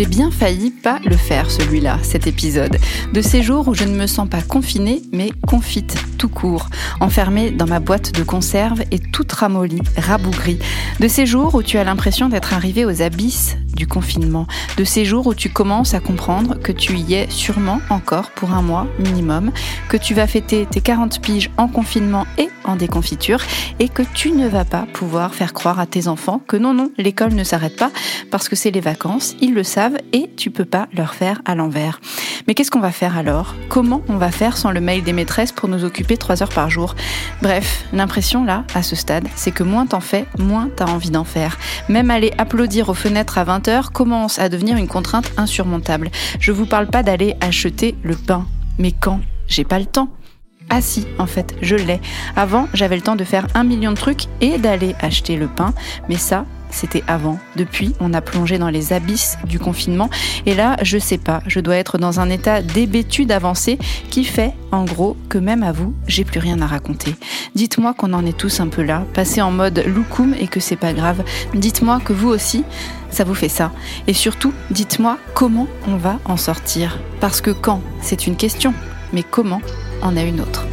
J'ai bien failli pas le faire celui-là, cet épisode. De ces jours où je ne me sens pas confinée, mais confite tout court, enfermée dans ma boîte de conserve et toute ramollie, rabougrie. De ces jours où tu as l'impression d'être arrivé aux abysses du confinement. De ces jours où tu commences à comprendre que tu y es sûrement encore pour un mois minimum, que tu vas fêter tes 40 piges en confinement et en déconfiture et que tu ne vas pas pouvoir faire croire à tes enfants que non, non, l'école ne s'arrête pas parce que c'est les vacances, ils le savent et tu peux pas leur faire à l'envers. Mais qu'est-ce qu'on va faire alors? Comment on va faire sans le mail des maîtresses pour nous occuper 3 heures par jour? Bref, l'impression là, à ce stade, c'est que moins t'en fais, moins t'as envie d'en faire. Même aller applaudir aux fenêtres à 20h commence à devenir une contrainte insurmontable. Je vous parle pas d'aller acheter le pain. Mais quand? J'ai pas le temps. Ah si, en fait, je l'ai. Avant, j'avais le temps de faire un million de trucs et d'aller acheter le pain, mais ça, c'était avant. Depuis, on a plongé dans les abysses du confinement. Et là, je sais pas, je dois être dans un état d'hébétude avancée qui fait, en gros, que même à vous, j'ai plus rien à raconter. Dites-moi qu'on en est tous un peu là, passé en mode loukoum et que c'est pas grave. Dites-moi que vous aussi, ça vous fait ça. Et surtout, dites-moi comment on va en sortir. Parce que quand, c'est une question, mais comment en a une autre.